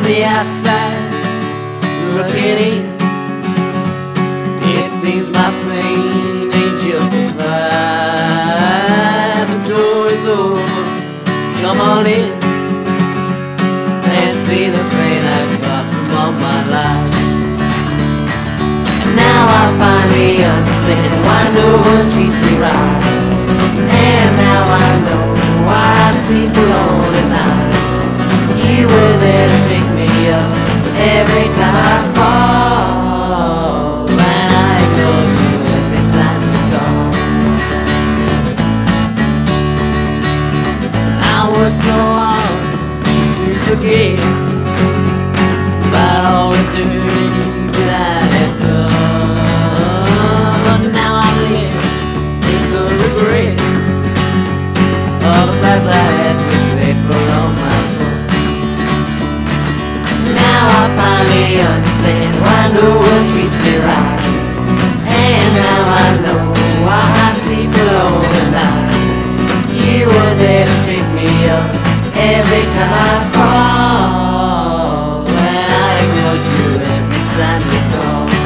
the outside, looking in. It seems my pain ain't justified. The door is open, come on in and see the pain I've caused from all my life. And now I finally understand forget all the that I now I the the I had to for all my. Now I finally understand why no one treats me right. And now I know why I sleep alone at night. You were there to pick me up every time every time you.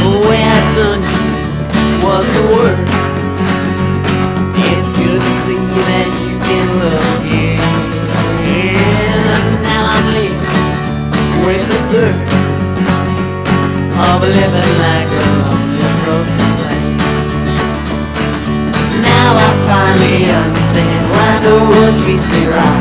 The was the worst. It's good to see that you can love again. Now I'm living with the thirst of living like a lonely broken flame. Now I finally understand why no one treats me right.